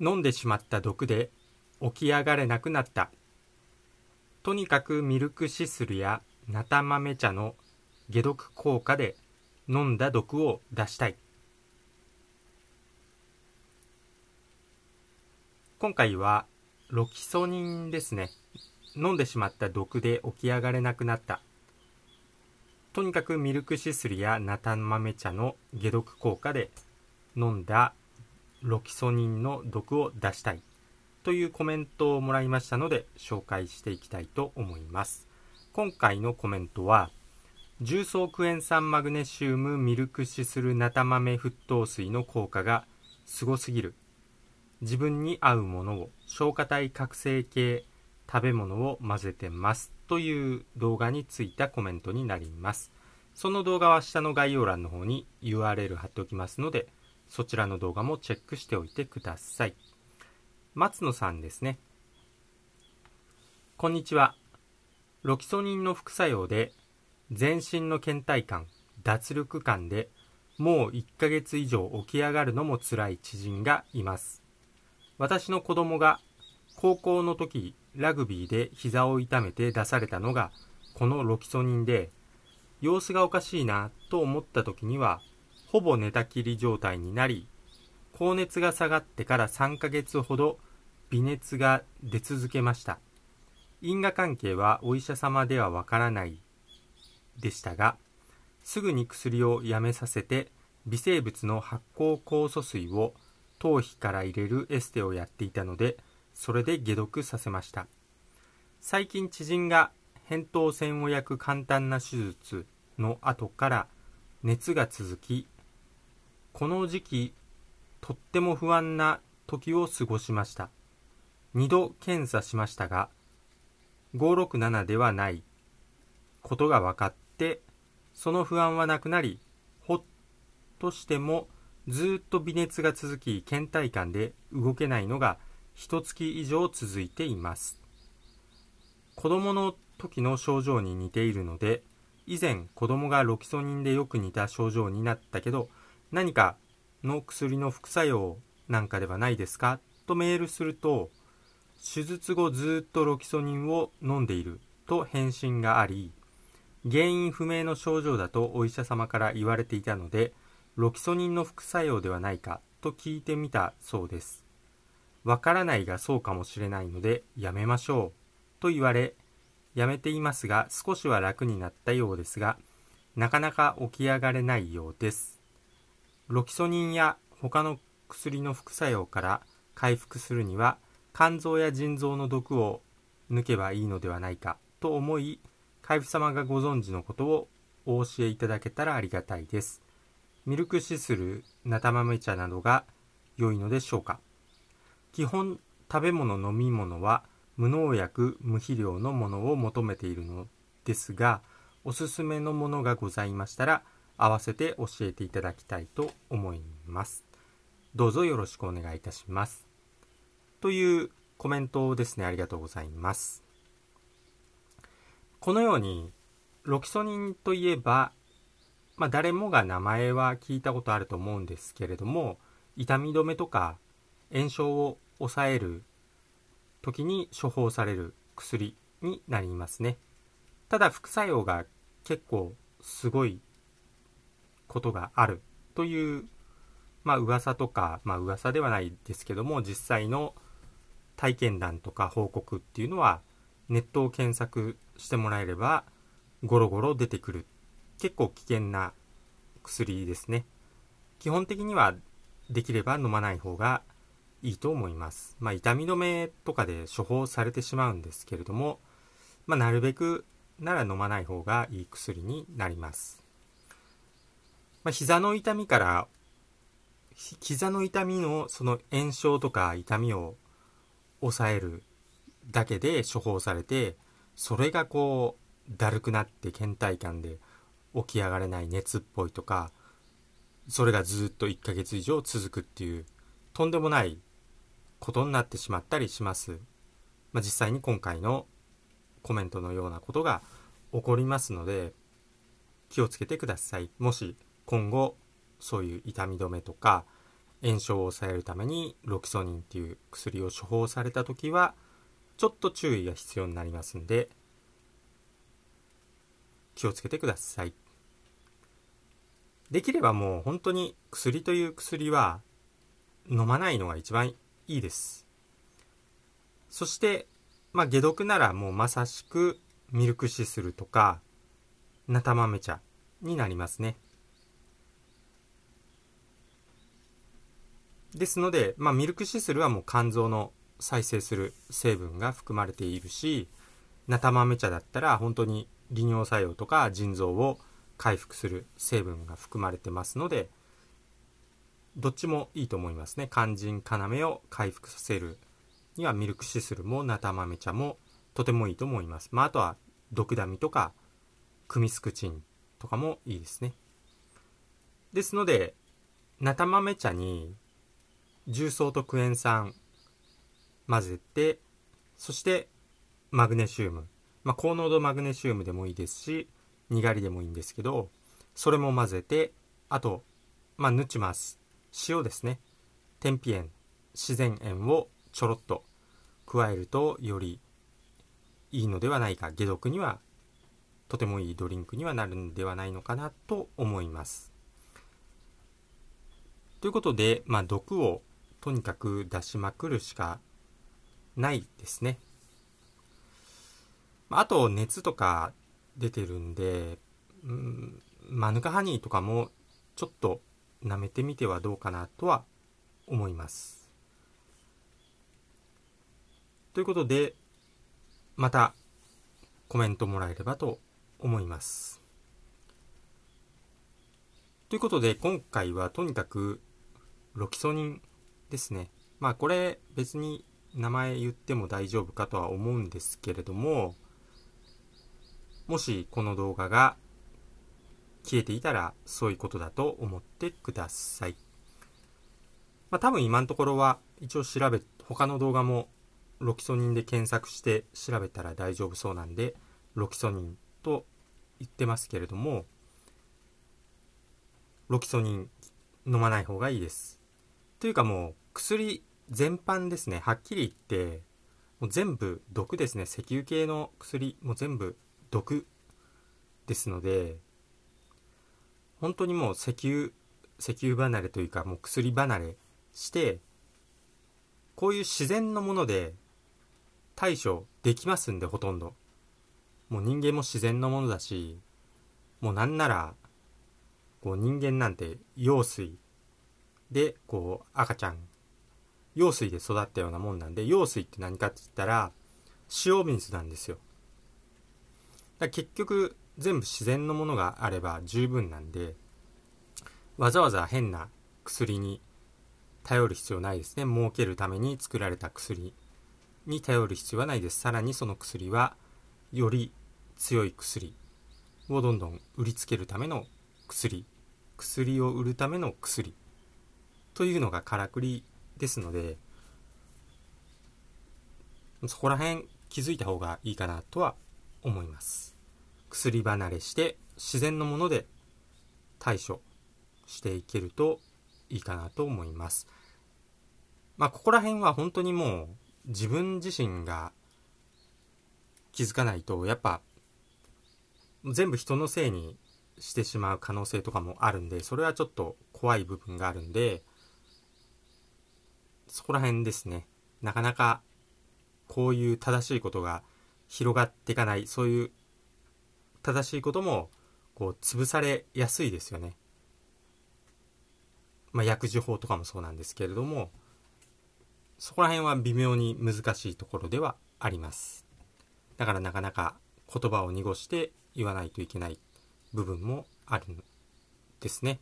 飲んでしまった毒で起き上がれなくなった。とにかくミルクシスルやナタ豆茶の解毒効果で飲んだ毒を出したい。今回はロキソニンですね。飲んでしまった毒で起き上がれなくなった。とにかくミルクシスルやナタ豆茶の解毒効果で飲んだロキソニンの毒を出したいというコメントをもらいましたので紹介していきたいと思います。今回のコメントは重曹クエン酸マグネシウムミルクシスルナタ豆沸騰水の効果がすごすぎる。自分に合うものを消化体覚醒系食べ物を混ぜてますという動画についたコメントになります。その動画は下の概要欄の方に URL 貼っておきますのでそちらの動画もチェックしておいてください。松野さんですね。こんにちは。ロキソニンの副作用で全身の倦怠感、脱力感でもう1ヶ月以上起き上がるのも辛い知人がいます。私の子供が高校の時ラグビーで膝を痛めて出されたのがこのロキソニンで様子がおかしいなと思った時にはほぼ寝たきり状態になり、高熱が下がってから3ヶ月ほど微熱が出続けました。因果関係はお医者様ではわからないでしたが、すぐに薬をやめさせて微生物の発酵酵素水を頭皮から入れるエステをやっていたので、それで解毒させました。最近知人が扁桃腺を焼く簡単な手術の後から熱が続きこの時期、とっても不安な時を過ごしました。2度検査しましたが、567ではないことが分かって、その不安はなくなり、ほっとしてもずっと微熱が続き、倦怠感で動けないのが一月以上続いています。子供の時の症状に似ているので、以前子供がロキソニンでよく似た症状になったけど、何かの薬の副作用なんかではないですか？とメールすると、手術後ずっとロキソニンを飲んでいると返信があり、原因不明の症状だとお医者様から言われていたので、ロキソニンの副作用ではないか？と聞いてみたそうです。わからないがそうかもしれないのでやめましょうと言われ、やめていますが少しは楽になったようですが、なかなか起き上がれないようです。ロキソニンや他の薬の副作用から回復するには肝臓や腎臓の毒を抜けばいいのではないかと思い海部様がご存知のことをお教えいただけたらありがたいです。ミルクシスルナタ豆茶などが良いのでしょうか。基本食べ物飲み物は無農薬無肥料のものを求めているのですがおすすめのものがございましたら合わせて教えていただきたいと思います。どうぞよろしくお願いいたします。というコメントをですね。ありがとうございます。このように、ロキソニンといえば、まあ、誰もが名前は聞いたことあると思うんですけれども、痛み止めとか炎症を抑える時に処方される薬になりますね。ただ副作用が結構すごいことがあるという、まあ噂とか、まあ噂ではないですけども、実際の体験談とか報告っていうのは、ネットを検索してもらえれば、ゴロゴロ出てくる。結構危険な薬ですね。基本的にはできれば飲まない方がいいと思います。まあ痛み止めとかで処方されてしまうんですけれども、まあなるべくなら飲まない方がいい薬になります。まあ、膝の痛みから膝の痛みのその炎症とか痛みを抑えるだけで処方されてそれがこうだるくなって倦怠感で起き上がれない熱っぽいとかそれがずっと1ヶ月以上続くっていうとんでもないことになってしまったりします、まあ、実際に今回のコメントのようなことが起こりますので気をつけてください。もし今後そういう痛み止めとか炎症を抑えるためにロキソニンっていう薬を処方された時はちょっと注意が必要になりますんで気をつけてください。できればもう本当に薬という薬は飲まないのが一番いいです。そしてまあ解毒ならもうまさしくミルクシスルとかナタ豆茶になりますね。ですので、まあ、ミルクシスルはもう肝臓の再生する成分が含まれているし、ナタ豆茶だったら本当に利尿作用とか腎臓を回復する成分が含まれてますので、どっちもいいと思いますね。肝腎要を回復させるにはミルクシスルもナタ豆茶もとてもいいと思います。まあ、あとはドクダミとかクミスクチンとかもいいですね。ですので、ナタ豆茶に重曹とクエン酸混ぜて、そしてマグネシウム。まあ、高濃度マグネシウムでもいいですし、にがりでもいいんですけど、それも混ぜて、あと、まあ、ぬちます。塩ですね。天日塩、自然塩をちょろっと加えるとよりいいのではないか。解毒にはとてもいいドリンクにはなるんではないのかなと思います。ということで、まあ、毒をとにかく出しまくるしかないですね。あと、熱とか出てるんで、うん、マヌカハニーとかもちょっと舐めてみてはどうかなとは思います。ということで、またコメントもらえればと思います。ということで、今回はとにかくロキソニンですね。まあこれ別に名前言っても大丈夫かとは思うんですけれども、もしこの動画が消えていたらそういうことだと思ってください。まあ多分今のところは一応調べ、他の動画もロキソニンで検索して調べたら大丈夫そうなんで、ロキソニンと言ってますけれども、ロキソニン飲まない方がいいです。というかもう薬全般ですね、はっきり言って、もう全部毒ですね。石油系の薬も全部毒ですので、本当にもう石油、石油離れというかもう薬離れして、こういう自然のもので対処できますんで、ほとんど。もう人間も自然のものだし、もうなんなら、こう人間なんて羊水で、こう赤ちゃん用水で育ったようなもんなんで、用水って何かって言ったら、塩水なんですよ。だ結局、全部自然のものがあれば十分なんで、わざわざ変な薬に頼る必要ないですね。儲けるために作られた薬に頼る必要はないです。さらにその薬は、より強い薬をどんどん売りつけるための薬。薬を売るための薬。というのがからくりですので、そこら辺気づいた方がいいかなとは思います。薬離れして自然のもので対処していけるといいかなと思います。まあ、ここら辺は本当にもう自分自身が気づかないと、やっぱ全部人のせいにしてしまう可能性とかもあるんで、それはちょっと怖い部分があるんで、そこら辺ですね。なかなかこういう正しいことが広がっていかない、そういう正しいこともこう潰されやすいですよね。まあ、薬事法とかもそうなんですけれども、そこら辺は微妙に難しいところではあります。だからなかなか言葉を濁して言わないといけない部分もあるんですね。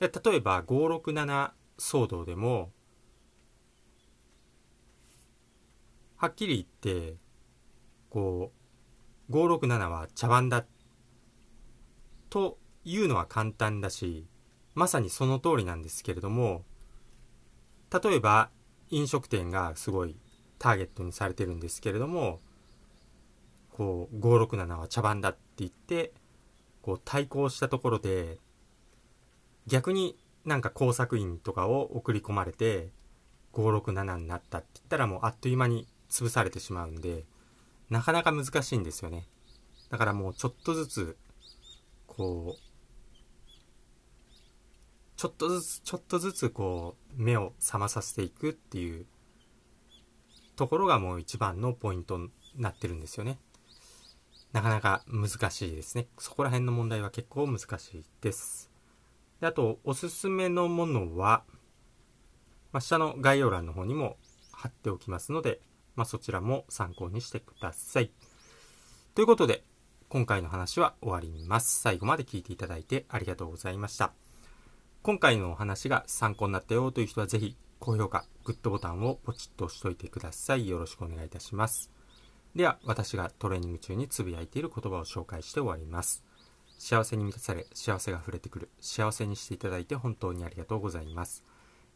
で例えば567騒動でもはっきり言って、こう、567は茶番だというのは簡単だし、まさにその通りなんですけれども、例えば飲食店がすごいターゲットにされてるんですけれども、こう、567は茶番だって言って、こう対抗したところで、逆になんか工作員とかを送り込まれて567になったって言ったらもうあっという間に潰されてしまうんでなかなか難しいんですよね。だからもうちょっとずつこうちょっとずつちょっとずつこう目を覚まさせていくっていうところがもう一番のポイントになってるんですよね。なかなか難しいですね。そこら辺の問題は結構難しいです。であとおすすめのものは、まあ、下の概要欄の方にも貼っておきますので、まあ、そちらも参考にしてくださいということで今回の話は終わります。最後まで聞いていただいてありがとうございました。今回のお話が参考になったよという人はぜひ高評価、グッドボタンをポチッと押しといてください。よろしくお願いいたします。では、私がトレーニング中につぶやいている言葉を紹介して終わります。幸せに満たされ、幸せが溢れてくる。幸せにしていただいて本当にありがとうございます。